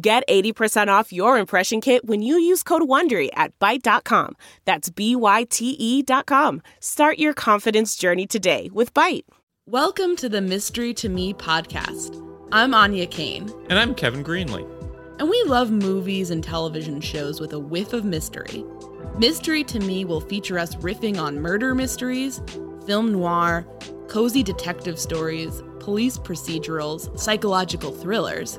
Get 80% off your impression kit when you use code WONDERY at Byte.com. That's B-Y-T-E dot com. Start your confidence journey today with Byte. Welcome to the Mystery to Me podcast. I'm Áine Cain. And I'm Kevin Greenlee. And we love movies and television shows with a whiff of mystery. Mystery to Me will feature us riffing on murder mysteries, film noir, cozy detective stories, police procedurals, psychological thrillers,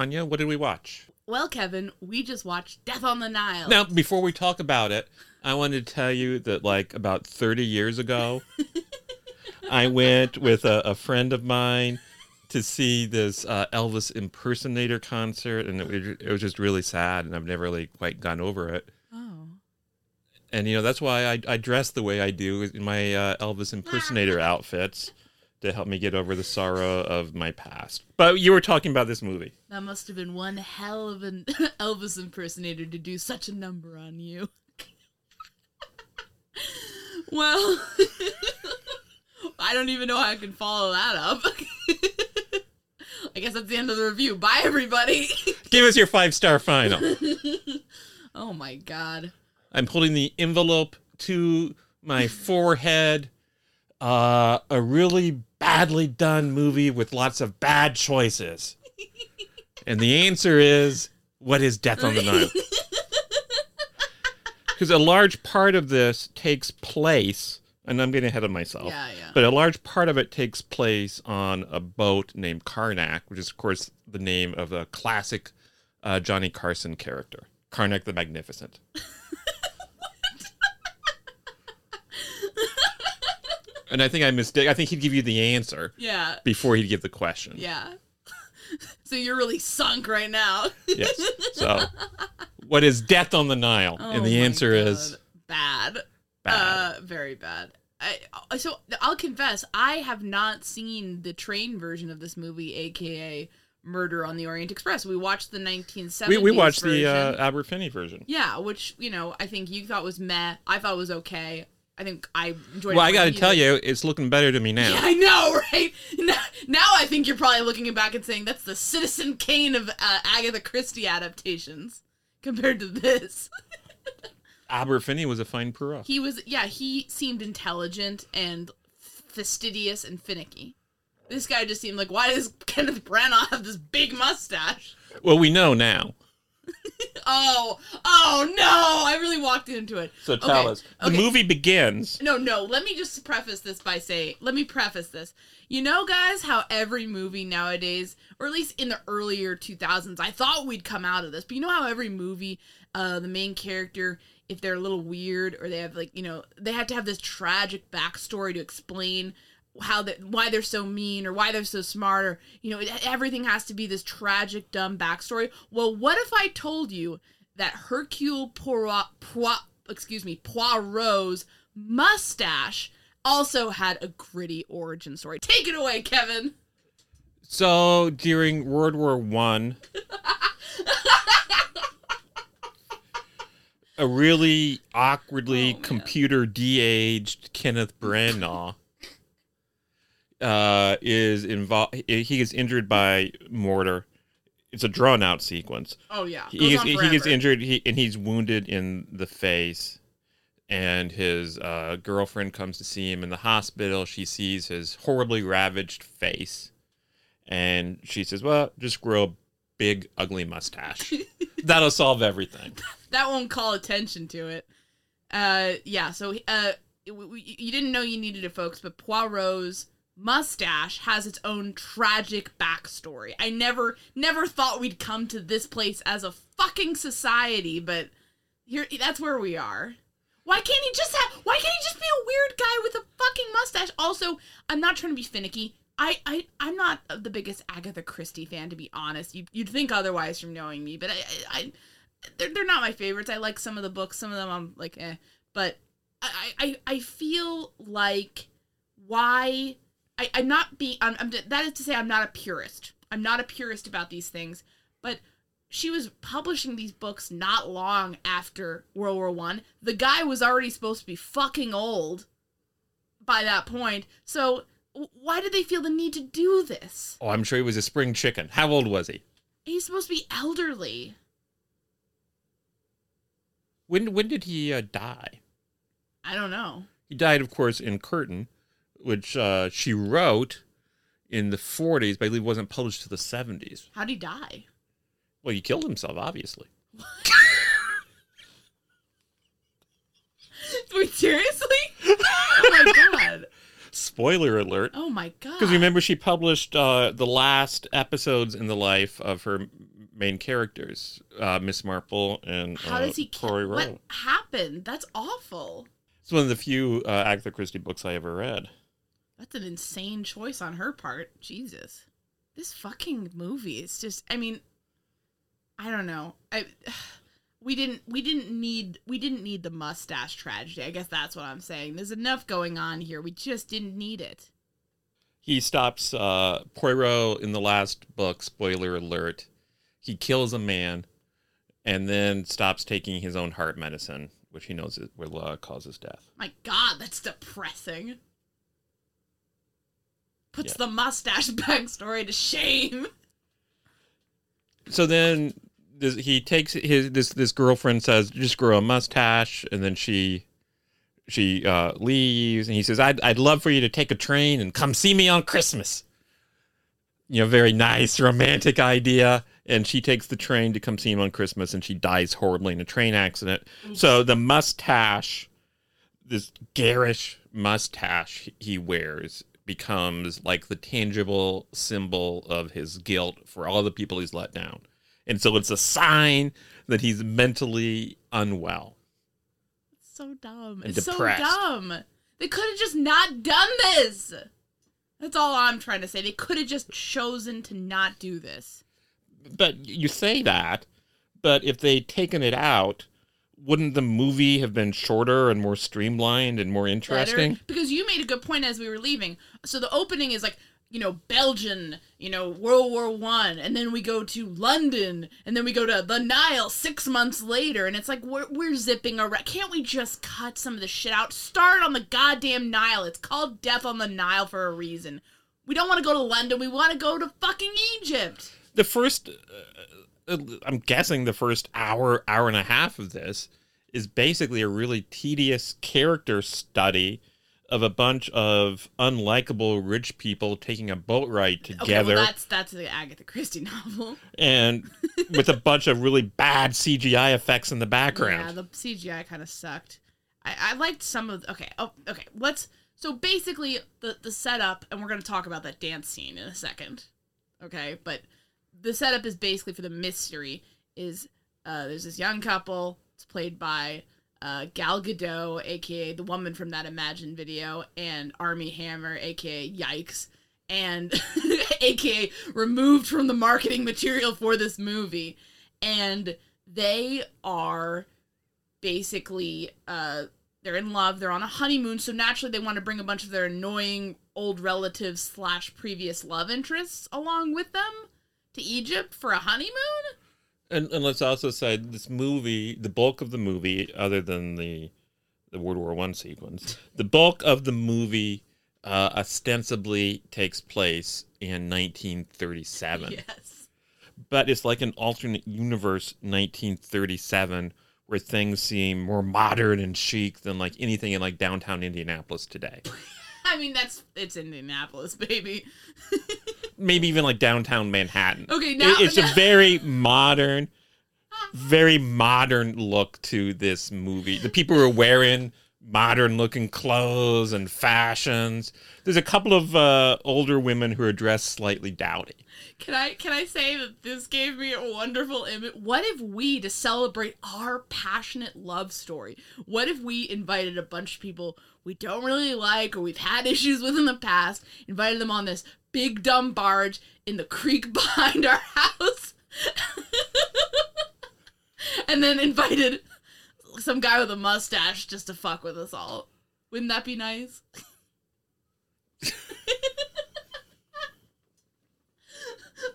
Anya, what did we watch? Well, Kevin, we just watched Death on the Nile. Now, before we talk about it, I wanted to tell you that, like, about 30 years ago, I went with a, a, friend of mine to see this uh, Elvis impersonator concert, and it, it, was just really sad, and I've never really quite gone over it. Oh. And, you know, that's why I, I dress the way I do in my uh, Elvis impersonator outfits to help me get over the sorrow of my past. But you were talking about this movie. That must have been one hell of an Elvis impersonator to do such a number on you. well, I don't even know how I can follow that up. I guess that's the end of the review. Bye, everybody. Give us your five star final. oh my god. I'm holding the envelope to my forehead. Uh, a really badly done movie with lots of bad choices? and the answer is what is Death on the Nile? Because a large part of this takes place, and I'm getting ahead of myself. Yeah, yeah. But a large part of it takes place on a boat named Karnak, which is, of course, the name of a classic uh, Johnny Carson character, Karnak the Magnificent. And I think I mistake. I think he'd give you the answer. Yeah. Before he'd give the question. Yeah. so you're really sunk right now. yes. So What is Death on the Nile? Oh and the answer is bad. bad. Uh, very bad. I, so I'll confess, I have not seen the train version of this movie, aka Murder on the Orient Express. We watched the 1970s. we, we watched the version. uh, Albert Finney version. yeah, which you know I think you thought was meh. I thought was okay. I think I enjoyed. Well, I got to tell you, it's looking better to me now. Yeah, I know, right? Now, now I think you're probably looking back and saying that's the Citizen Kane of uh, Agatha Christie adaptations compared to this. Albert Finney was a fine Poirot. He was, yeah, he seemed intelligent and fastidious and finicky. This guy just seemed like, why does Kenneth Branagh have this big mustache? Well, we know now. Oh, oh no! I really walked into it. So tell Okay, us. The okay. movie begins. No, no. Let me just preface this by saying, let me preface this. You know, guys, how every movie nowadays, or at least in the earlier 2000s, I thought we'd come out of this, but you know how every movie, uh, the main character, if they're a little weird or they have like, you know, they have to have this tragic backstory to explain how that why they're so mean or why they're so smart or you know everything has to be this tragic dumb backstory. Well what if i told you that hercule poirot, poirot excuse me poirot's mustache also had a gritty origin story? Take it away kevin. So during World War One, a really awkwardly Oh, computer de-aged Kenneth Branagh uh, is involved. He gets injured by mortar. It's a drawn-out sequence. oh yeah He Goes gets, on he gets injured, he, and he's wounded in the face. And his uh, girlfriend comes to see him in the hospital. She sees his horribly ravaged face, and she says, "Well, just grow a big, ugly mustache. That'll solve everything." that won't call attention to it. Uh, yeah. So, uh, it- w- w- you didn't know you needed it, folks, but Poirot's mustache has its own tragic backstory. I never, never thought we'd come to this place as a fucking society, but here, that's where we are. Why can't he just have? Why can't he just be a weird guy with a fucking mustache? Also, I'm not trying to be finicky. I, I, I'm not the biggest Agatha Christie fan, to be honest. You, you'd think otherwise from knowing me, but I, I, I they're, they're not my favorites. I like some of the books, some of them I'm like, eh. But I, I, I feel like why I, I'm not being. I'm, I'm that is to say, I'm not a purist. I'm not a purist about these things. But she was publishing these books not long after World War One. The guy was already supposed to be fucking old by that point. So why did they feel the need to do this? Oh, I'm sure he was a spring chicken. How old was he? He's supposed to be elderly. When when did he uh, die? I don't know. He died, of course, in Curtain, which uh, she wrote in the 40s, but I believe wasn't published to the 70s. How'd he die? Well, he killed himself, obviously. Wait, seriously? Oh my god. Spoiler alert. Oh my god. Because remember, she published uh, the last episodes in the life of her main characters, uh, Miss Marple and How uh, does he? Corey What Rowe. happened? That's awful. It's one of the few uh, Agatha Christie books I ever read. That's an insane choice on her part. Jesus. This fucking movie is just I mean I don't know. I we didn't we didn't need we didn't need the mustache tragedy. I guess that's what I'm saying. There's enough going on here. We just didn't need it. He stops uh, Poirot in the last book. Spoiler alert: he kills a man, and then stops taking his own heart medicine, which he knows it will uh, cause his death. My god, that's depressing. Puts Yeah. the mustache backstory to shame. So then this, he takes his this this girlfriend says just grow a mustache, and then she she uh, leaves, and he says I'd I'd love for you to take a train and come see me on Christmas. You know, very nice romantic idea. And she takes the train to come see him on Christmas, and she dies horribly in a train accident. So the mustache, this garish mustache he wears, becomes like the tangible symbol of his guilt for all the people he's let down. And so it's a sign that he's mentally unwell. It's so dumb. And it's depressed. so dumb. They could have just not done this. That's all I'm trying to say. They could have just chosen to not do this. But you say that, But if they'd taken it out, wouldn't the movie have been shorter and more streamlined and more interesting? Better, because you made a good point as we were leaving. So the opening is like, you know, Belgian, you know, World War One, and then we go to London, and then we go to the Nile six months later, and it's like we're, we're zipping around. Can't we just cut some of the shit out? Start on the goddamn Nile. It's called Death on the Nile for a reason. We don't want to go to London. We want to go to fucking Egypt. The first, uh, I'm guessing, the first hour, hour and a half of this is basically a really tedious character study of a bunch of unlikable rich people taking a boat ride together. Okay, well that's that's the Agatha Christie novel. And with a bunch of really bad CGI effects in the background. Yeah, the CGI kind of sucked. I, I liked some of. Okay, oh, okay. Let's. So basically, the the setup, and we're gonna talk about that dance scene in a second. Okay, but the setup is basically for the mystery is uh, there's this young couple. It's played by uh, Gal Gadot, aka the woman from that Imagine video, and Armie Hammer, aka Yikes, and aka removed from the marketing material for this movie. And they are basically uh, they're in love, they're on a honeymoon, so naturally they want to bring a bunch of their annoying old relatives slash previous love interests along with them to Egypt for a honeymoon. And, and let's also say this movie, the bulk of the movie, other than the the World War One sequence, the bulk of the movie uh, ostensibly takes place in 1937. Yes. But it's like an alternate universe 1937 where things seem more modern and chic than like anything in like downtown Indianapolis today. I mean, that's it's Indianapolis, baby. Maybe even like downtown Manhattan. Okay, now it's now. a very modern, very modern look to this movie. The people who are wearing modern looking clothes and fashions. There's a couple of uh, older women who are dressed slightly dowdy. Can I can I say that this gave me a wonderful image? What if we to celebrate our passionate love story? What if we invited a bunch of people we don't really like or we've had issues with in the past, invited them on this big dumb barge in the creek behind our house? and then invited some guy with a mustache just to fuck with us all. Wouldn't that be nice?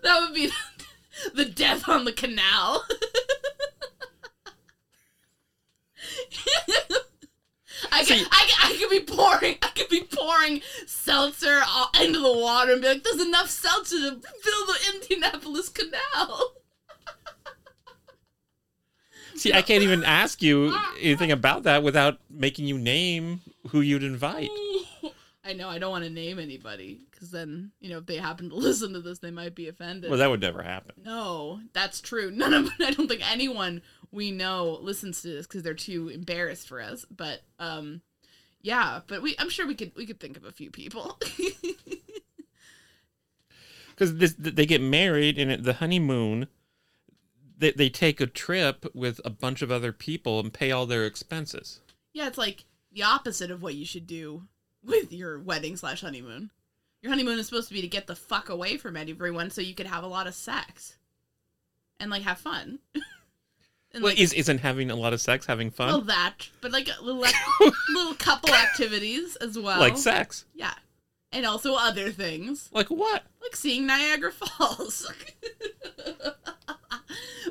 that would be the death on the canal. I could, I, I could be pouring, I could be pouring seltzer into the water and be like, "There's enough seltzer to fill the Indianapolis Canal." See, I can't even ask you anything about that without making you name who you'd invite. I know I don't want to name anybody because then you know if they happen to listen to this, they might be offended. Well, that would never happen. No, that's true. None of I don't think anyone we know listens to this because they're too embarrassed for us. But um, yeah, but we I'm sure we could we could think of a few people. Because they get married and the honeymoon, they they take a trip with a bunch of other people and pay all their expenses. Yeah, it's like the opposite of what you should do with your wedding slash honeymoon. Your honeymoon is supposed to be to get the fuck away from everyone so you could have a lot of sex and like have fun. and, well, like, is isn't having a lot of sex having fun? Well, that, but like little little couple activities as well, like sex. Yeah, and also other things. Like what? Like seeing Niagara Falls.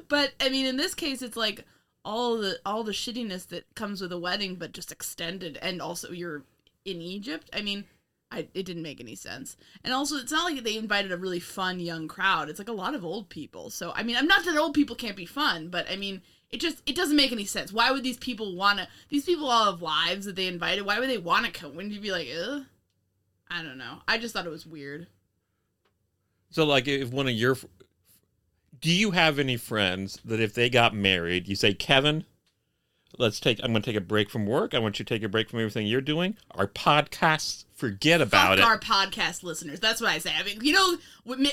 but I mean, in this case, it's like all the all the shittiness that comes with a wedding, but just extended, and also you're in Egypt. I mean, I, it didn't make any sense. And also, it's not like they invited a really fun young crowd. It's like a lot of old people. So, I mean, I'm not that old people can't be fun, but I mean, it just it doesn't make any sense. Why would these people want to? These people all have lives that they invited. Why would they want to come? Wouldn't you be like, ugh? I don't know. I just thought it was weird. So, like, if one of your, do you have any friends that if they got married, you say, Kevin, let's take i'm going to take a break from work i want you to take a break from everything you're doing our podcasts forget about Fuck it our podcast listeners that's what i say i mean you know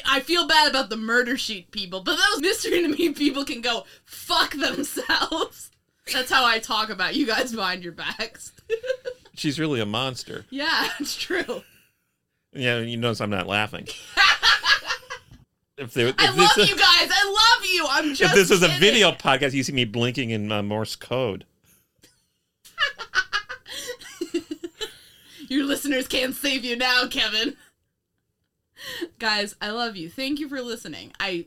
i feel bad about the murder sheet people but those mystery to me people can go fuck themselves that's how i talk about you guys behind your backs she's really a monster yeah it's true yeah you notice i'm not laughing if they, if I love you guys. I love you. I'm just. if this was a kidding. video podcast, you see me blinking in uh, Morse code. Your listeners can't save you now, Kevin. Guys, I love you. Thank you for listening. I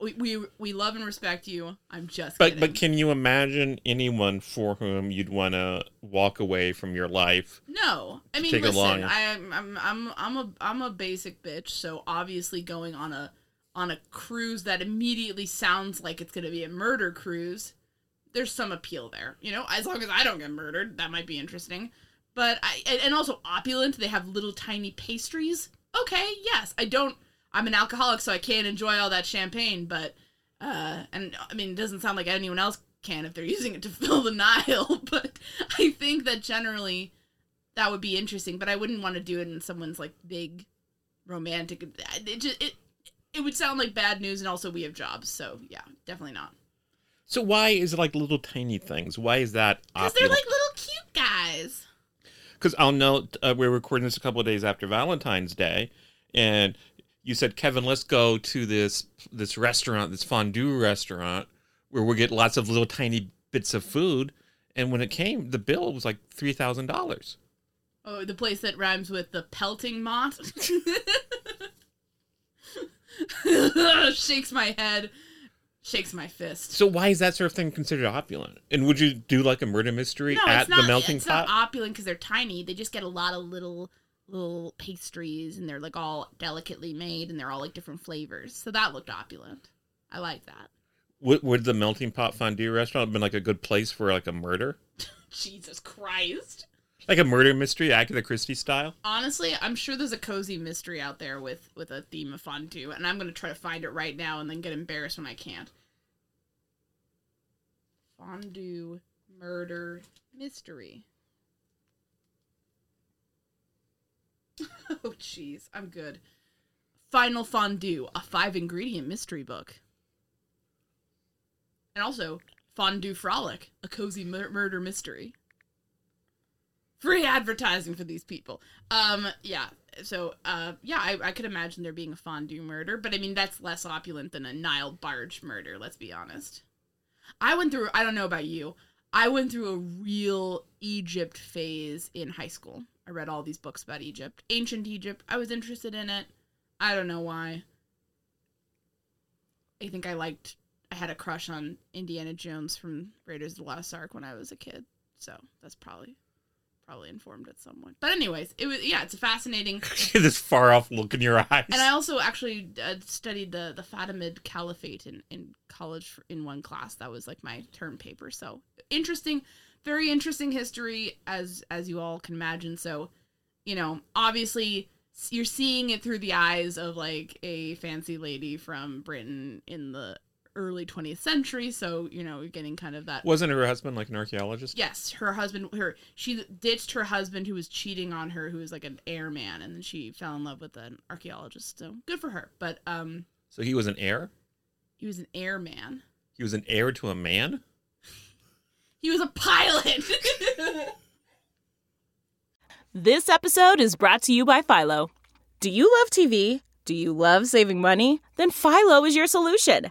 we we, we love and respect you. I'm just But kidding. but can you imagine anyone for whom you'd want to walk away from your life? no, I mean, take a listen. long- I'm I'm I'm I'm a I'm a basic bitch. So obviously, going on a on a cruise that immediately sounds like it's gonna be a murder cruise, there's some appeal there. You know, as long as I don't get murdered, that might be interesting. But I and, and also opulent. They have little tiny pastries. Okay, yes, I don't. I'm an alcoholic, so I can't enjoy all that champagne. But uh, and I mean, it doesn't sound like anyone else can if they're using it to fill the Nile. But I think that generally that would be interesting. But I wouldn't want to do it in someone's like big romantic. It just it it would sound like bad news, and also we have jobs, so yeah, definitely not. So why is it like little tiny things? Why is that? Because they're like little cute guys. Because I'll note uh, we're recording this a couple of days after Valentine's Day, and you said, Kevin, let's go to this this restaurant, this fondue restaurant, where we get lots of little tiny bits of food. And when it came, the bill was like three thousand dollars. Oh, the place that rhymes with the pelting mott. shakes my head, shakes my fist. So why is that sort of thing considered opulent? And would you do like a murder mystery No, at not. the melting it's pot? not opulent because they're tiny. They just get a lot of little little pastries, and they're like all delicately made, and they're all like different flavors. So that looked opulent. I like that. would, would the melting pot fondue restaurant have been like a good place for like a murder, Jesus Christ. Like a murder mystery, Agatha Christie style? Honestly, I'm sure there's a cozy mystery out there with with a theme of fondue, and I'm gonna try to find it right now and then get embarrassed when I can't. Fondue murder mystery. oh jeez, I'm good. Final Fondue, a five ingredient mystery book. And also Fondue Frolic, a cozy mur- murder mystery free advertising for these people. Um, yeah. So, uh, yeah, I, I could imagine there being a fondue murder, but I mean that's less opulent than a Nile barge murder. Let's be honest. I went through. I don't know about you. I went through a real Egypt phase in high school. I read all these books about Egypt, ancient Egypt. I was interested in it. I don't know why. I think I liked. I had a crush on Indiana Jones from Raiders of the Lost Ark when I was a kid, so that's probably probably informed it somewhat. But anyways, it was yeah, it's a fascinating. this far off look in your eyes. And I also actually uh, studied the the Fatimid Caliphate in in college for, in one class. That was like my term paper. So interesting, very interesting history as as you all can imagine. So, you know, obviously you're seeing it through the eyes of like a fancy lady from Britain in the early 20th century. So, you know, you're getting kind of that Wasn't her husband like an archaeologist? Yes, her husband. Her she ditched her husband who was cheating on her, who was like an airman, and then she fell in love with an archaeologist. So good for her. But um, So he was an heir? he was an airman. He was an heir to a man? He was a pilot. This episode is brought to you by Philo. Do you love TV? Do you love saving money? Then Philo is your solution.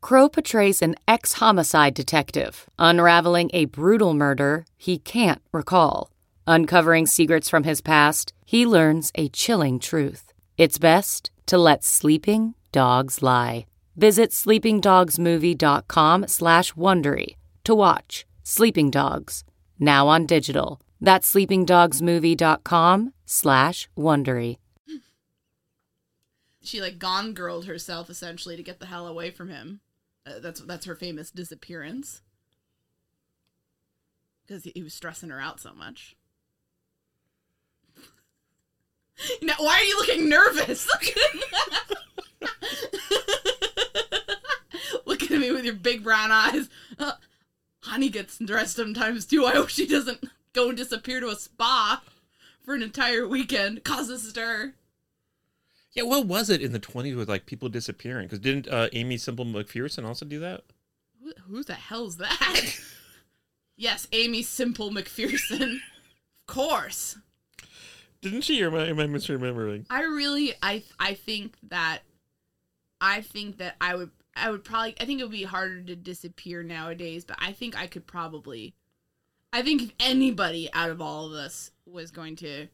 Crowe portrays an ex homicide detective unraveling a brutal murder he can't recall. Uncovering secrets from his past, he learns a chilling truth. It's best to let sleeping dogs lie. Visit sleepingdogsmovie.com slash Wondery to watch Sleeping Dogs, now on digital. That's sleepingdogsmovie.com slash Wondery. She like gone girled herself essentially to get the hell away from him. Uh, that's that's her famous disappearance because he, he was stressing her out so much. now, why are you looking nervous? looking at me with your big brown eyes. Uh, Honey gets dressed sometimes too. I hope she doesn't go and disappear to a spa for an entire weekend, cause a stir. Yeah, what was it in the 20s with like people disappearing? Because didn't uh, Aimee Semple McPherson also do that? Who, who the hell's that? yes, Aimee Semple McPherson. of course. Didn't she? Or am I, am I misremembering? I really, I, I think that, I think that I would, I would probably, I think it would be harder to disappear nowadays. But I think I could probably, I think if anybody out of all of us was going to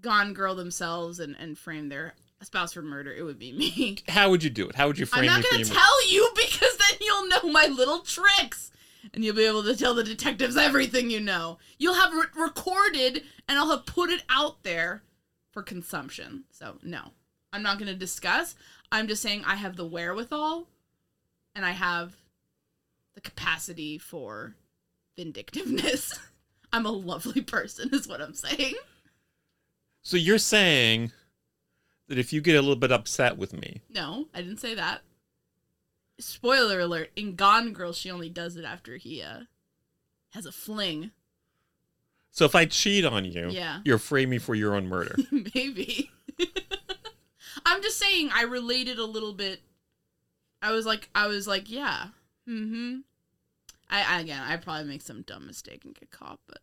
gone girl themselves and and frame their spouse for murder, it would be me. How would you do it? How would you frame it? I'm not going to tell you because then you'll know my little tricks. And you'll be able to tell the detectives everything you know. You'll have it recorded and I'll have put it out there for consumption. So, no. I'm not going to discuss. I'm just saying I have the wherewithal and I have the capacity for vindictiveness. I'm a lovely person, is what I'm saying. So you're saying that if you get a little bit upset with me, No, I didn't say that. Spoiler alert: in Gone Girl, she only does it after he uh has a fling. so if I cheat on you, Yeah. you're framing for your own murder. Maybe. I'm just saying I related a little bit. I was like, I was like, yeah, mm-hmm. I, I again, I probably make some dumb mistake and get caught, but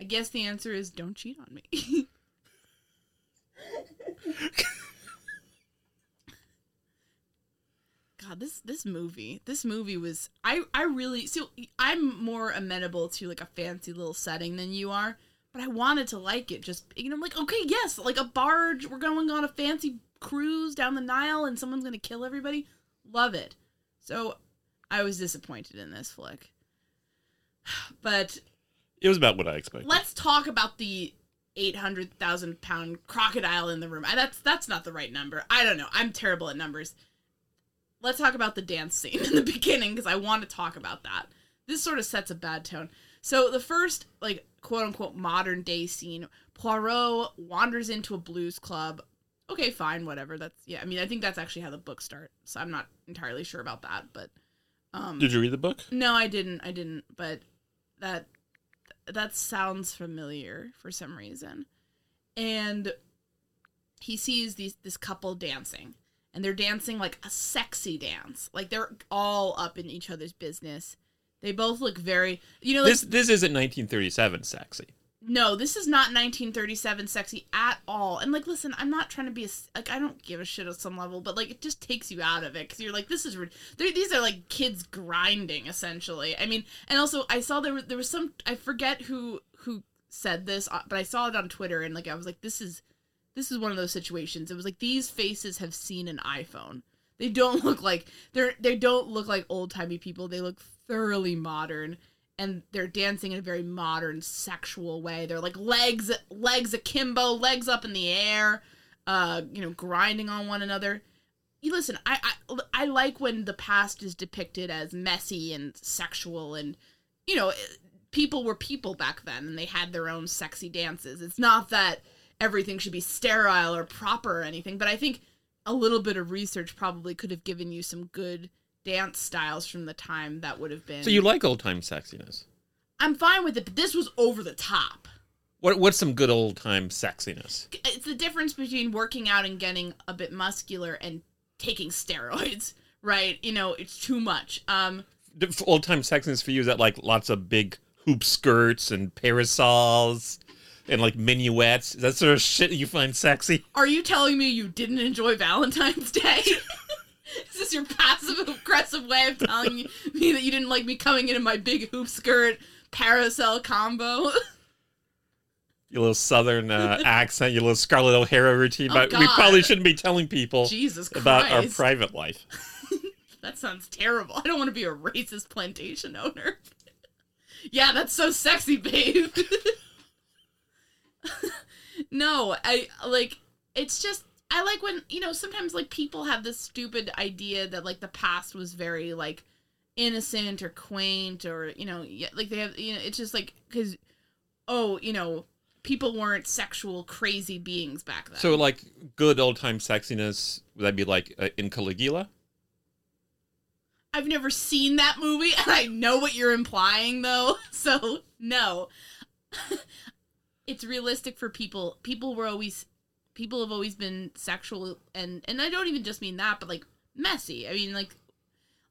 I guess the answer is don't cheat on me. God, this this movie, this movie was I I really so I'm more amenable to like a fancy little setting than you are, but I wanted to like it. Just you know, I'm like okay, yes, like a barge. We're going on a fancy cruise down the Nile, and someone's gonna kill everybody. Love it. So I was disappointed in this flick, but It was about what I expected. let's talk about the 800,000 pound crocodile in the room. I, that's that's not the right number. I don't know. I'm terrible at numbers. Let's talk about the dance scene in the beginning because I want to talk about that. This sort of sets a bad tone. So the first like quote unquote modern day scene, Poirot wanders into a blues club. Okay, fine, whatever. That's yeah. I mean, I think that's actually how the book starts. So I'm not entirely sure about that, but um Did you read the book? no, I didn't. I didn't. But that that sounds familiar for some reason. And he sees these this couple dancing, and they're dancing like a sexy dance. Like they're all up in each other's business. They both look very, you know, like, This this isn't 1937 sexy. No, this is not 1937 sexy at all. And like, listen, I'm not trying to be a, like, I don't give a shit at some level, but like, it just takes you out of it because you're like, this is, these are like kids grinding essentially. I mean, and also I saw there there was some, I forget who, who said this, uh, but I saw it on Twitter and like, I was like, this is, this is one of those situations. It was like, these faces have seen an iPhone. They don't look like, they're, they don't look like old timey people. They look thoroughly modern and they're dancing in a very modern sexual way. They're like legs legs akimbo, legs up in the air, uh, you know, grinding on one another. You listen, I, I I like when the past is depicted as messy and sexual and you know, people were people back then and they had their own sexy dances. It's not that everything should be sterile or proper or anything, but I think a little bit of research probably could have given you some good dance styles from the time that would have been So you like old time sexiness? I'm fine with it, but this was over the top. What what's some good old time sexiness? It's the difference between working out and getting a bit muscular and taking steroids, right? You know, it's too much. Um, Old time sexiness for you is that like lots of big hoop skirts and parasols and like minuets. Is that sort of shit you find sexy? are you telling me you didn't enjoy Valentine's Day? Is this your passive aggressive way of telling me- that you didn't like me coming in in my big hoop skirt parasol combo? Your little southern uh, accent, your little Scarlett O'Hara routine. Oh, but we probably shouldn't be telling people Jesus about our private life. That sounds terrible. I don't want to be a racist plantation owner. yeah, that's so sexy, babe. no, I like it's just I like when, you know, sometimes like people have this stupid idea that like the past was very like innocent or quaint or, you know, like they have, you know, it's just like cuz oh, you know, people weren't sexual crazy beings back then. So, like, good old time sexiness, would that be like uh, in Caligula? I've never seen that movie and I know what you're implying though. So, no. it's realistic for people. People were always people have always been sexual and and I don't even just mean that, but like messy. I mean like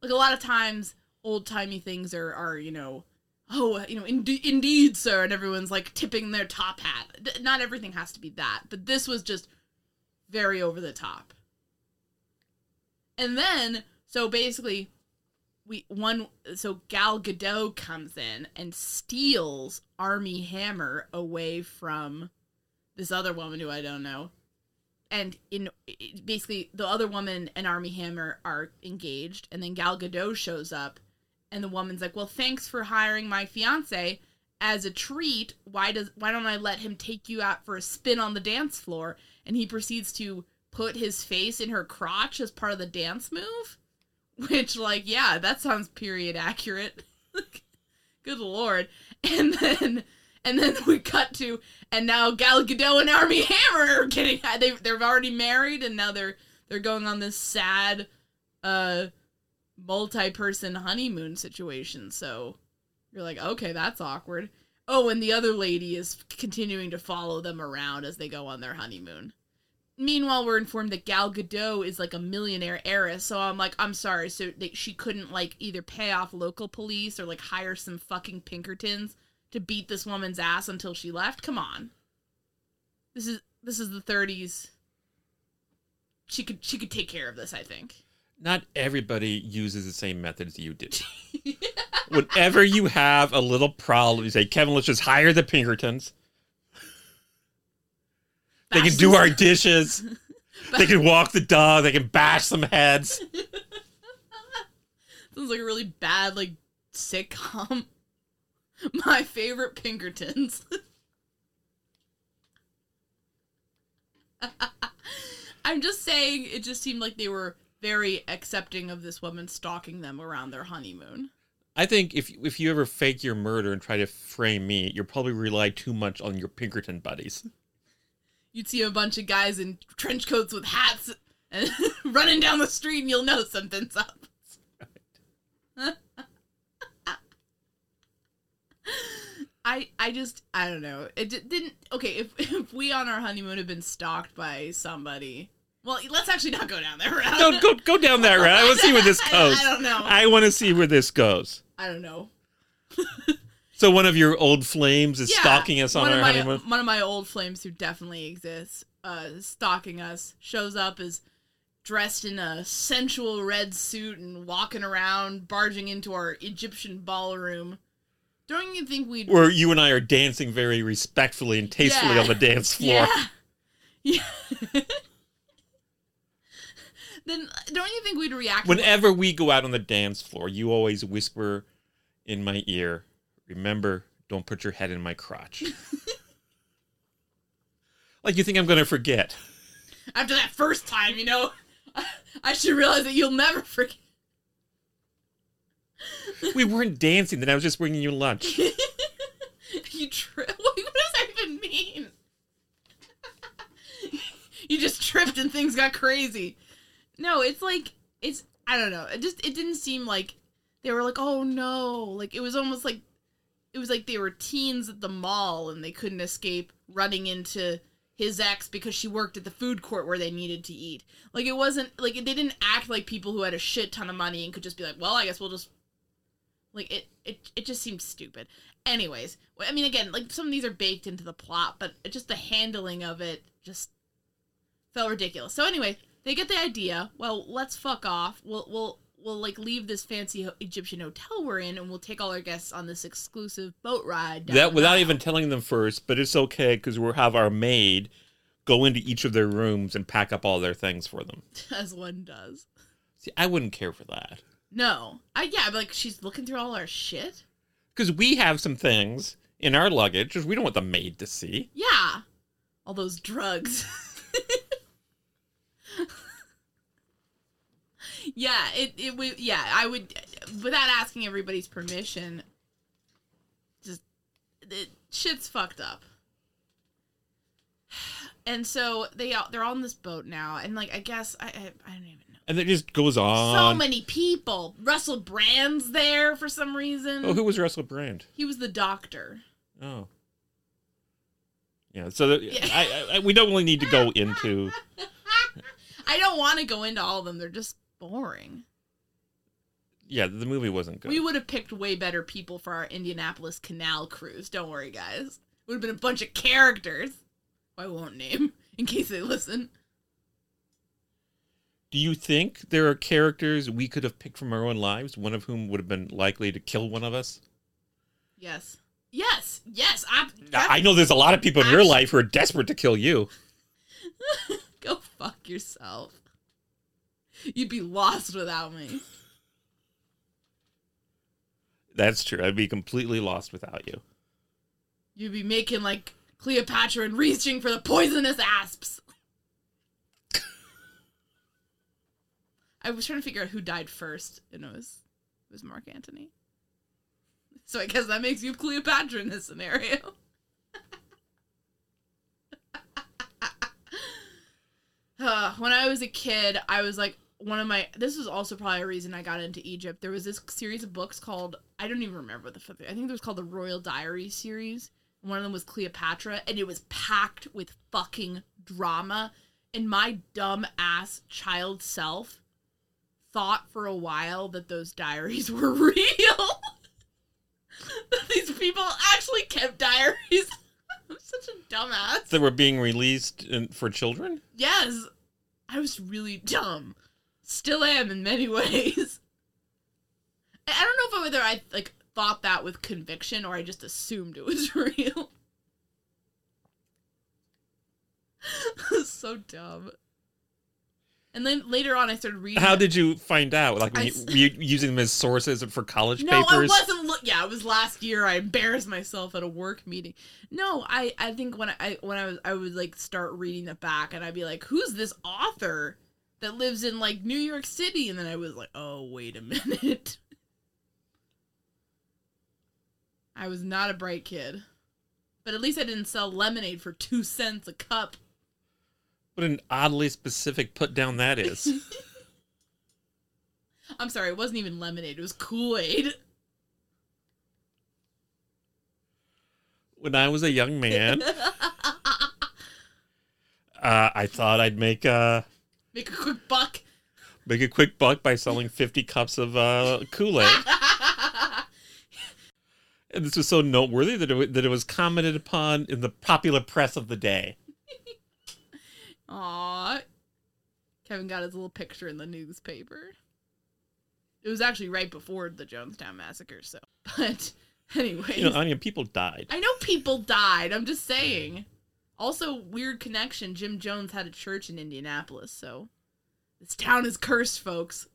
like a lot of times old-timey things are are, you know, oh, you know, ind- indeed, sir, and everyone's like tipping their top hat. Not everything has to be that, but this was just very over the top. And then, so basically, we one so Gal Gadot comes in and steals Armie Hammer away from this other woman who I don't know. And in basically the other woman and Armie Hammer are engaged, and then Gal Gadot shows up, and the woman's like, "Well, thanks for hiring my fiance as a treat. Why does why don't I let him take you out for a spin on the dance floor?" And he proceeds to put his face in her crotch as part of the dance move. Which, like, yeah, that sounds period accurate. Good lord. And then, and then we cut to, and now Gal Gadot and Armie Hammer are getting, they they're already married, and now they're they're going on this sad, uh, multi-person honeymoon situation. So you're like, okay, that's awkward. Oh, and the other lady is continuing to follow them around as they go on their honeymoon. Meanwhile, we're informed that Gal Gadot is like a millionaire heiress. So I'm like, I'm sorry. So they, she couldn't like either pay off local police or like hire some fucking Pinkertons to beat this woman's ass until she left. Come on. This is this is the 30s. She could she could take care of this. I think. Not everybody uses the same methods you do. Whenever you have a little problem, you say, Kevin, let's just hire the Pinkertons. They can do our dishes. They can walk the dog. They can bash some heads. Sounds like a really bad like sitcom. My favorite Pinkertons. I'm just saying it just seemed like they were very accepting of this woman stalking them around their honeymoon. I think if if you ever fake your murder and try to frame me, you'll probably rely too much on your Pinkerton buddies. You'd see a bunch of guys in trench coats with hats and running down the street and you'll know something's up. I I just I don't know. It di- didn't okay, if if we on our honeymoon have been stalked by somebody. Well, let's actually not go down that route. Go go go down that route. I want to see where this goes. I don't know. I want to see where this goes. I don't know. So one of your old flames is Yeah, stalking us on one our of my, honeymoon. One of my old flames who definitely exists, uh, stalking us, shows up as dressed in a sensual red suit and walking around, barging into our Egyptian ballroom. Don't you think we'd Where you and I are dancing very respectfully and tastefully Yeah. on the dance floor. Yeah. Yeah. then don't you think we'd react? Whenever we go out on the dance floor, you always whisper in my ear, "Remember, don't put your head in my crotch." like you think I'm going to forget. after that first time, you know, I, I should realize that you'll never forget. We weren't dancing, then I was just bringing you lunch. you tripped. What does that even mean? you just tripped and things got crazy. No, it's like it's I don't know. It just it didn't seem like they were like, "Oh no." Like it was almost like it was like they were teens at the mall and they couldn't escape running into his ex because she worked at the food court where they needed to eat. Like it wasn't like they didn't act like people who had a shit ton of money and could just be like, "Well, I guess we'll just like it, it, it just seems stupid. Anyways, I mean, again, like some of these are baked into the plot, but just the handling of it just felt ridiculous. So anyway, they get the idea. Well, let's fuck off. We'll we'll we'll like leave this fancy Egyptian hotel we're in, and we'll take all our guests on this exclusive boat ride. down that without Nile." even telling them first, but it's okay because we'll have our maid go into each of their rooms and pack up all their things for them. as one does. See, I wouldn't care for that. No, I yeah, but like she's looking through all our shit. Because we have some things in our luggage which we don't want the maid to see. Yeah. All those drugs. yeah, it it would yeah, I would without asking everybody's permission just it, shit's fucked up. And so they all they're all on this boat now and like I guess I I, I don't even know. And it just goes on. So many people. Russell Brand's there for some reason. Oh, who was Russell Brand? he was the doctor. Oh. Yeah, so that, Yeah. I, I, we don't really need to go into. I don't want to go into all of them. They're just boring. Yeah, the movie wasn't good. We would have picked way better people for our Indianapolis Canal cruise. Don't worry, guys. Would have been a bunch of characters. I won't name in case they listen. Do you think there are characters we could have picked from our own lives, one of whom would have been likely to kill one of us? Yes. Yes. Yes. I, I know there's a lot of people in your life who are desperate to kill you. Go fuck yourself. You'd be lost without me. That's true. I'd be completely lost without you. You'd be making like Cleopatra and reaching for the poisonous asps. I was trying to figure out who died first, and it was it was Mark Antony. So I guess that makes you Cleopatra in this scenario. Uh, when I was a kid, I was like one of my. This was also probably a reason I got into Egypt. There was this series of books called I don't even remember what the fuck. I think it was called the Royal Diary series. One of them was Cleopatra, and it was packed with fucking drama. And my dumb ass child self thought for a while that those diaries were real. that these people actually kept diaries. I'm such a dumbass. That were being released in, for children? Yes, I was really dumb. Still am in many ways. I I don't know if whether I like thought that with conviction or I just assumed it was real. so dumb. And then later on, I started reading. How did you find out? Like, I you, were you using them as sources for college No, papers? I wasn't. Look, yeah, it was last year. I embarrassed myself at a work meeting. No, I, I think when I, when I was, I would like start reading it back, and I'd be like, "Who's this author that lives in like New York City?" And then I was like, "Oh, wait a minute." I was not a bright kid, but at least I didn't sell lemonade for two cents a cup. What an oddly specific put down that is. I'm sorry, it wasn't even lemonade; it was Kool Aid. when I was a young man, uh, I thought I'd make a Make a quick buck. make a quick buck by selling 50 cups of uh, Kool Aid. And this was so noteworthy that it, that it was commented upon in the popular press of the day. Aw. Kevin got his little picture in the newspaper. It was actually right before the Jonestown massacre, so. But, anyway. You know, people died. I know people died. I'm just saying. Also, weird connection. Jim Jones had a church in Indianapolis, so. This town is cursed, folks.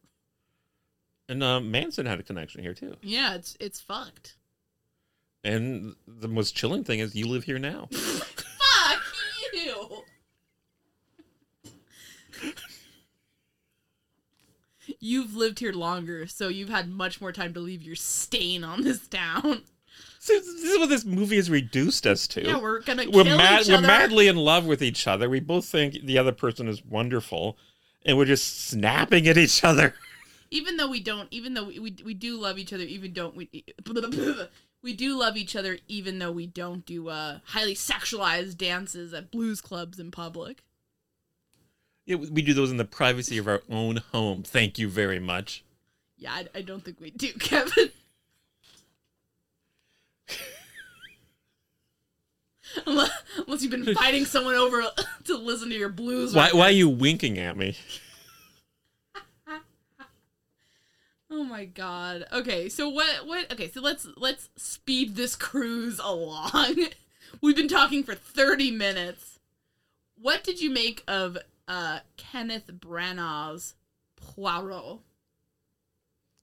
And uh, Manson had a connection here, too. Yeah, it's it's fucked. And the most chilling thing is you live here now. Fuck you! You've lived here longer, so you've had much more time to leave your stain on this town. See, this is what this movie has reduced us to. Yeah, we're gonna we're kill mad, we're madly in love with each other. We both think the other person is wonderful, and we're just snapping at each other. even though we don't, even though we, we, we do love each other, even don't we we do love each other, even though we don't do uh highly sexualized dances at blues clubs in public. Yeah, we do those in the privacy of our own home. Thank you very much. Yeah, I, I don't think we do, Kevin. unless, unless you've been fighting someone over to listen to your blues. Why, why are you winking at me? Oh my god. Okay, so what what okay, so let's let's speed this cruise along. We've been talking for 30 minutes. What did you make of uh Kenneth Branagh's Poirot?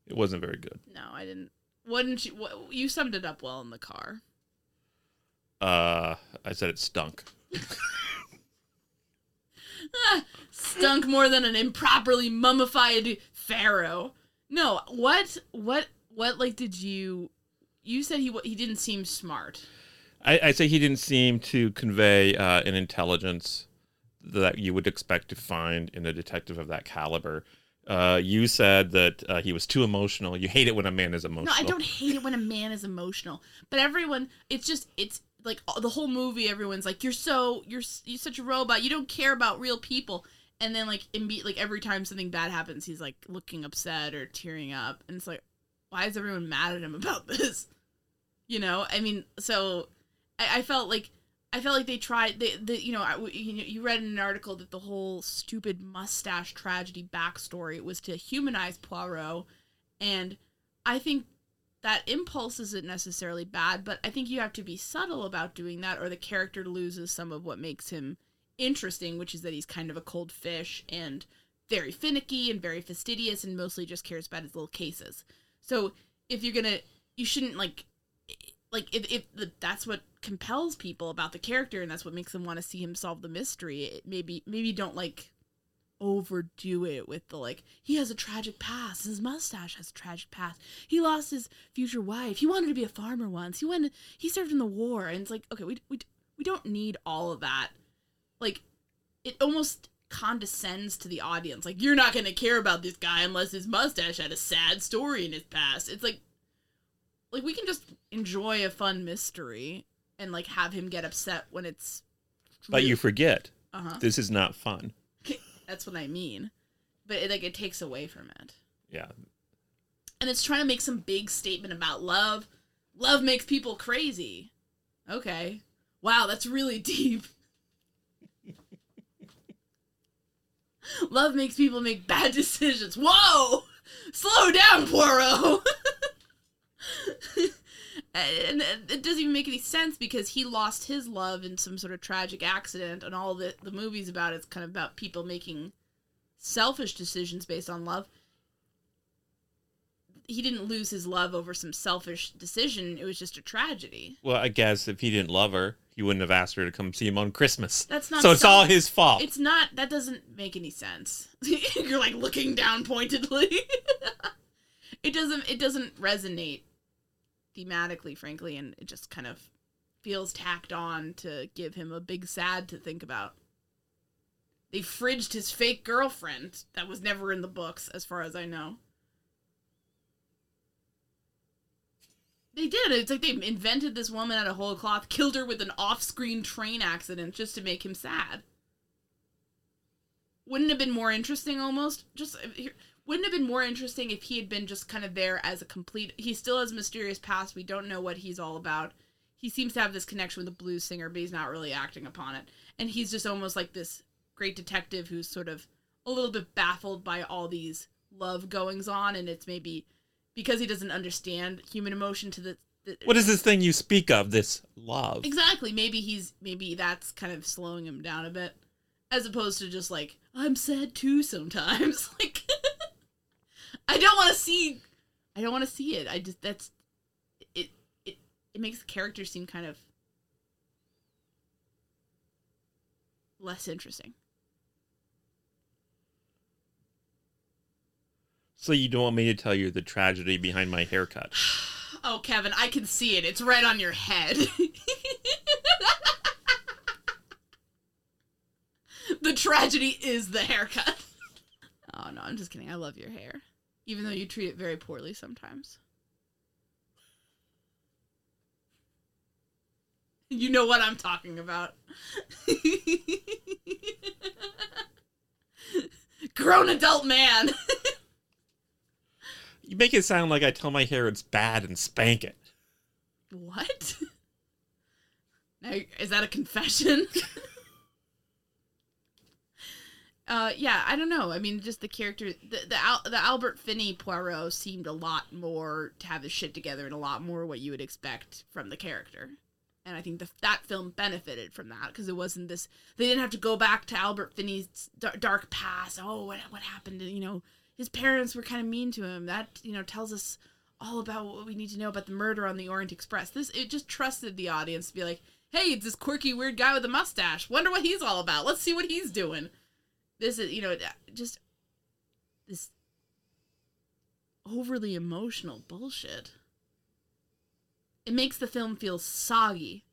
It wasn't very good. No, I didn't didn't you? What, you summed it up well in the car. Uh, I said it stunk. Ah, stunk more than an improperly mummified pharaoh. No, what, what, what? Like, did you? You said he he didn't seem smart. I, I say he didn't seem to convey uh, an intelligence that you would expect to find in a detective of that caliber. Uh, you said that uh, he was too emotional. You hate it when a man is emotional. No, I don't hate it when a man is emotional, but everyone, it's just, it's like the whole movie. Everyone's like, "You're so, you're, you're such a robot. You don't care about real people." And then like, imme- like every time something bad happens, he's like looking upset or tearing up, and it's like, why is everyone mad at him about this? You know, I mean, so I, I felt like. I felt like they tried. The, you know, I, you know, you read in an article that the whole stupid mustache tragedy backstory was to humanize Poirot, and I think that impulse isn't necessarily bad, but I think you have to be subtle about doing that, or the character loses some of what makes him interesting, which is that he's kind of a cold fish and very finicky and very fastidious and mostly just cares about his little cases. So if you're gonna, you shouldn't like, like if, if the, that's what compels people about the character and that's what makes them want to see him solve the mystery. It maybe maybe don't like overdo it with the like he has a tragic past his mustache has a tragic past he lost his future wife he wanted to be a farmer once he wanted he served in the war and it's like okay we, we, we don't need all of that like it almost condescends to the audience like you're not going to care about this guy unless his mustache had a sad story in his past it's like like we can just enjoy a fun mystery and like have him get upset when it's But you forget, uh-huh this is not fun. that's what i mean but it, like it takes away from it Yeah. and it's trying to make some big statement about love. Love makes people crazy. Okay. Wow, that's really deep. love makes people make bad decisions. Whoa! Slow down, Poirot! and it doesn't even make any sense because he lost his love in some sort of tragic accident, and all the, the movies about it's kind of about people making selfish decisions based on love he didn't lose his love over some selfish decision. It was just a tragedy. Well, I guess if he didn't love her, he wouldn't have asked her to come see him on Christmas. That's not So it's all his fault. It's not. That doesn't make any sense. You're like looking down pointedly. it doesn't. It doesn't resonate thematically, frankly, and it just kind of feels tacked on to give him a big sad to think about. They fridged his fake girlfriend that was never in the books, as far as I know. They did. It's like they invented this woman out of whole cloth, killed her with an off-screen train accident just to make him sad. Wouldn't have been more interesting almost? Just wouldn't have been more interesting if he had been just kind of there as a complete he still has a mysterious past. We don't know what he's all about. He seems to have this connection with the blues singer, but he's not really acting upon it. And he's just almost like this great detective who's sort of a little bit baffled by all these love goings on and it's maybe because he doesn't understand human emotion to the, the what is this thing you speak of? This love. Exactly. Maybe he's maybe that's kind of slowing him down a bit, as opposed to just like I'm sad too sometimes. like I don't want to see, I don't want to see it. I just that's it. It it makes the character seem kind of less interesting. So you don't want me to tell you the tragedy behind my haircut. Oh, Kevin, I can see it. It's right on your head. the tragedy is the haircut. Oh, no, I'm just kidding. I love your hair. Even though you treat it very poorly sometimes. You know what I'm talking about. Grown adult man. You make it sound like I tell my hair it's bad and spank it. What? Now, is that a confession? Uh, yeah, I don't know. I mean, just the character, the the, Al, the Albert Finney Poirot seemed a lot more to have his shit together and a lot more what you would expect from the character. And I think the, that film benefited from that because it wasn't this. They didn't have to go back to Albert Finney's dar- dark past. Oh, what what happened? You know, his parents were kind of mean to him. That you know tells us all about what we need to know about the murder on the Orient Express. This it just trusted the audience to be like, "Hey, it's this quirky weird guy with a mustache. Wonder what he's all about. Let's see what he's doing." This is, you know, just this overly emotional bullshit. It makes the film feel soggy.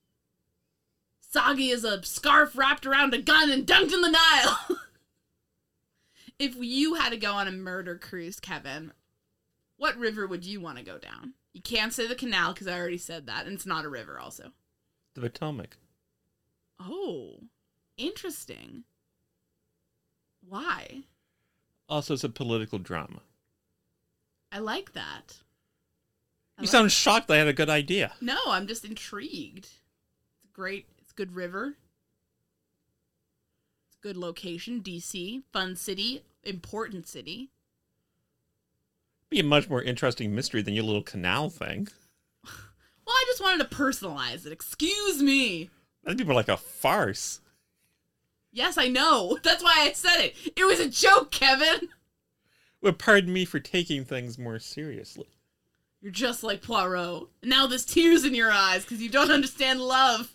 Soggy is a scarf wrapped around a gun and dunked in the Nile. if you had to go on a murder cruise, Kevin, what river would you want to go down? You can't say the canal because I already said that, and it's not a river, also. The Potomac. Oh, interesting. Why? Also, it's a political drama. I like that. I You like- sound shocked I had a good idea. No, I'm just intrigued. It's great. It's good river. It's a good location. DC, fun city, important city. Be a much more interesting mystery than your little canal thing. Well, I just wanted to personalize it. Excuse me. That'd be more like a farce. Yes, I know. That's why I said it. It was a joke, Kevin. Well, pardon me for taking things more seriously. You're just like Poirot. And now there's tears in your eyes because you don't understand love.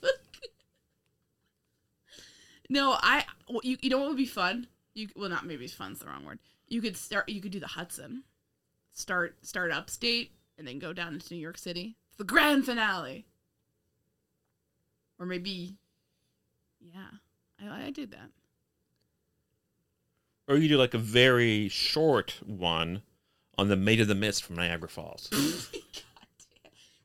no, I. You, you know what would be fun? You well, not maybe fun's the wrong word. You could start. You could do the Hudson. Start start upstate and then go down into New York City. It's the grand finale. Or maybe, yeah, I, I did that. Or you do like a very short one on the Maid of the Mist from Niagara Falls.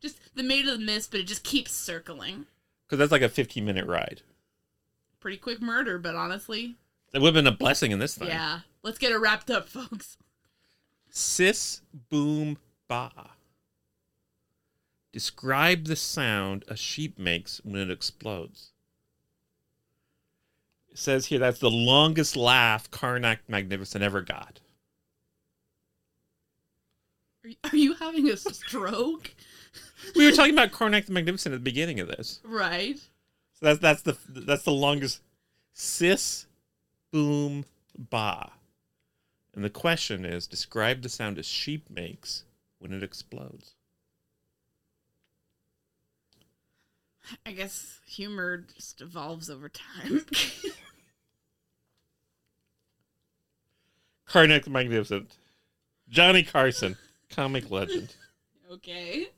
Just the Maid of the Mist, but it just keeps circling. Because that's like a 15 minute ride. Pretty quick murder, but honestly, It would have been a blessing in this thing. yeah. Let's get it wrapped up, folks. Sis boom ba. Describe the sound a sheep makes when it explodes. Says here that's the longest laugh Karnak Magnificent ever got. Are you, are you having a stroke? We were talking about Karnak the Magnificent at the beginning of this. right. So that's that's the that's the longest sis boom ba. And the question is describe the sound a sheep makes when it explodes. I guess humor just evolves over time. Karnak the Magnificent. Johnny Carson, comic legend. okay.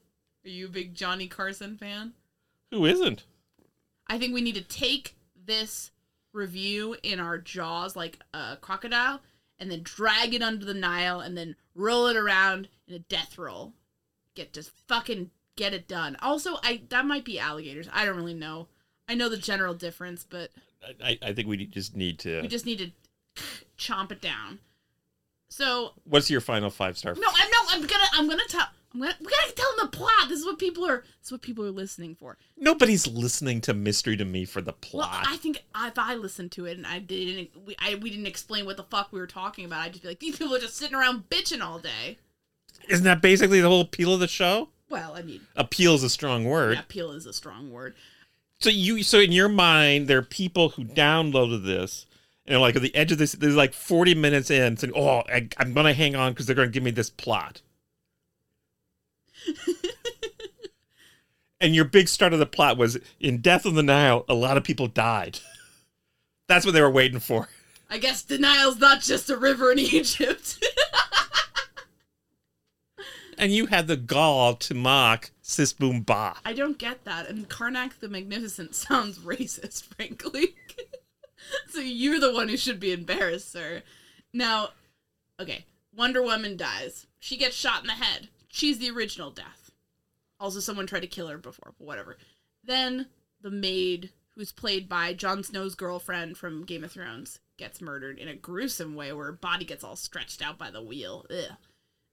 Are you a big Johnny Carson fan? Who isn't? I think we need to take this review in our jaws like a crocodile and then drag it under the Nile and then roll it around in a death roll. Get just fucking get it done. Also, I that might be alligators. I don't really know. I know the general difference, but I, I think we just need to. we just need to chomp it down. So What's your final five star? no, I'm no, I'm gonna I'm gonna tell I'm gonna we gotta tell them the plot. This is what people are this is what people are listening for. Nobody's listening to Mystery to Me for the plot. Well. I think if I listened to it and I didn't, we, I, we didn't explain what the fuck we were talking about, I'd just be like, these people are just sitting around bitching all day. Isn't that basically the whole appeal of the show? Well, I mean, Appeal is a strong word. yeah, appeal is a strong word. So you, so in your mind, there are people who downloaded this and are like at the edge of this. There's like 40 minutes in, saying, "Oh, I, I'm gonna hang on because they're gonna give me this plot." and your big start of the plot was in Death on the Nile. A lot of people died. That's what they were waiting for. I guess the Nile's not just a river in Egypt. And you had the gall to mock Sis Boom Ba. I don't get that. And Karnak the Magnificent sounds racist, frankly. so you're the one who should be embarrassed, sir. Now, okay, Wonder Woman dies. She gets shot in the head. She's the original death. Also, someone tried to kill her before, but whatever. Then the maid, who's played by Jon Snow's girlfriend from Game of Thrones, gets murdered in a gruesome way where her body gets all stretched out by the wheel. Ugh.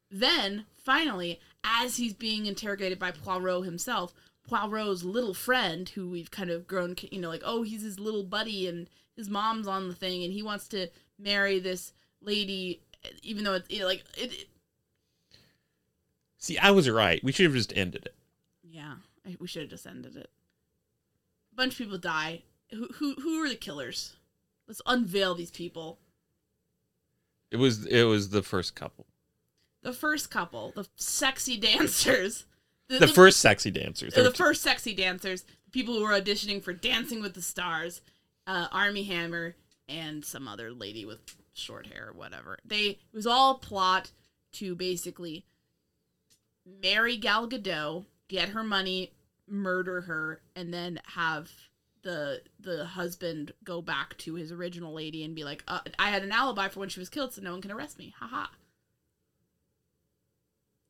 Then, finally, as he's being interrogated by Poirot himself, Poirot's little friend, who we've kind of grown, you know, like, oh, he's his little buddy and his mom's on the thing and he wants to marry this lady, even though it's, you know, like, it, it See, I was right. We should have just ended it. yeah, I, we should have just ended it. A bunch of people die. Who, who, who are the killers? Let's unveil these people. It was it was the first couple. The first couple, the sexy dancers, The, first sexy dancers. the, the were sexy dancers, the people who were auditioning for Dancing with the Stars, uh, Armie Hammer, and some other lady with short hair or whatever. They it was all plot to basically marry Gal Gadot, get her money, murder her, and then have the the husband go back to his original lady and be like, uh, "I had an alibi for when she was killed, so no one can arrest me." Haha.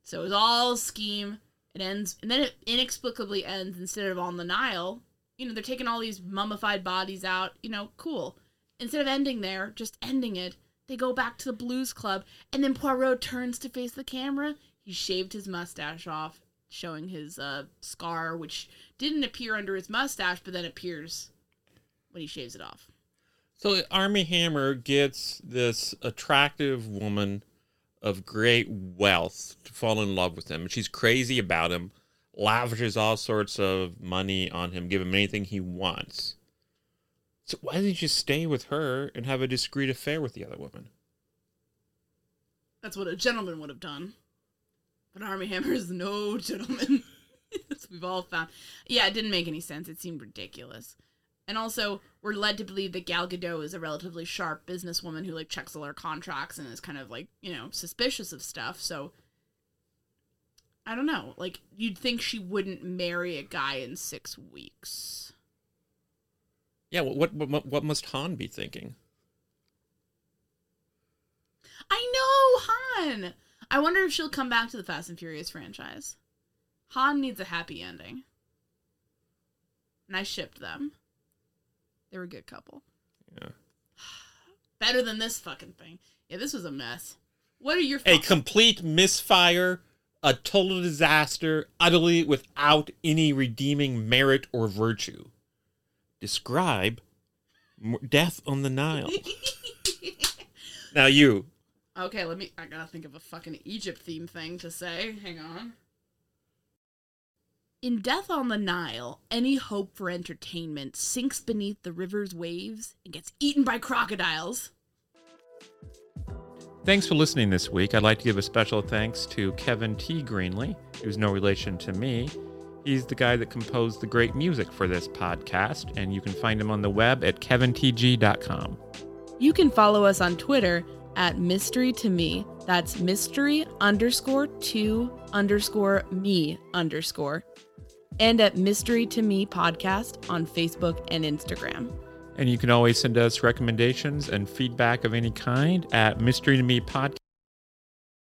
So it was all scheme. It ends, and then it inexplicably ends instead of on the Nile. You know, they're taking all these mummified bodies out. You know, cool. Instead of ending there, just ending it, they go back to the blues club, and then Poirot turns to face the camera. He shaved his mustache off, showing his uh, scar, which didn't appear under his mustache, but then appears when he shaves it off. So Armie Hammer gets this attractive woman of great wealth to fall in love with him. She's crazy about him, lavishes all sorts of money on him, give him anything he wants. So why didn't just stay with her and have a discreet affair with the other woman? That's what a gentleman would have done. But Armie Hammer is no gentleman. As we've all found. Yeah, it didn't make any sense. It seemed ridiculous. And also, we're led to believe that Gal Gadot is a relatively sharp businesswoman who like checks all her contracts and is kind of like, you know, suspicious of stuff. So I don't know. Like you'd think she wouldn't marry a guy in 6 weeks. Yeah, what what what, what must Han be thinking? I know, Han. I wonder if she'll come back to the Fast and Furious franchise. Han needs a happy ending. And I shipped them. They were a good couple. Yeah. Better than this fucking thing. Yeah, this was a mess. What are your A complete misfire, a total disaster, utterly without any redeeming merit or virtue. Describe Death on the Nile. now you. okay, let me. I gotta think of a fucking Egypt theme thing to say. Hang on. In Death on the Nile, any hope for entertainment sinks beneath the river's waves and gets eaten by crocodiles. Thanks for listening this week. I'd like to give a special thanks to Kevin T. Greenley, who's no relation to me. He's the guy that composed the great music for this podcast, and you can find him on the web at kevintg.com. You can follow us on Twitter at mystery to me. That's mystery underscore to underscore me underscore. And at mystery to me podcast on Facebook and Instagram. And you can always send us recommendations and feedback of any kind at mystery to me podcast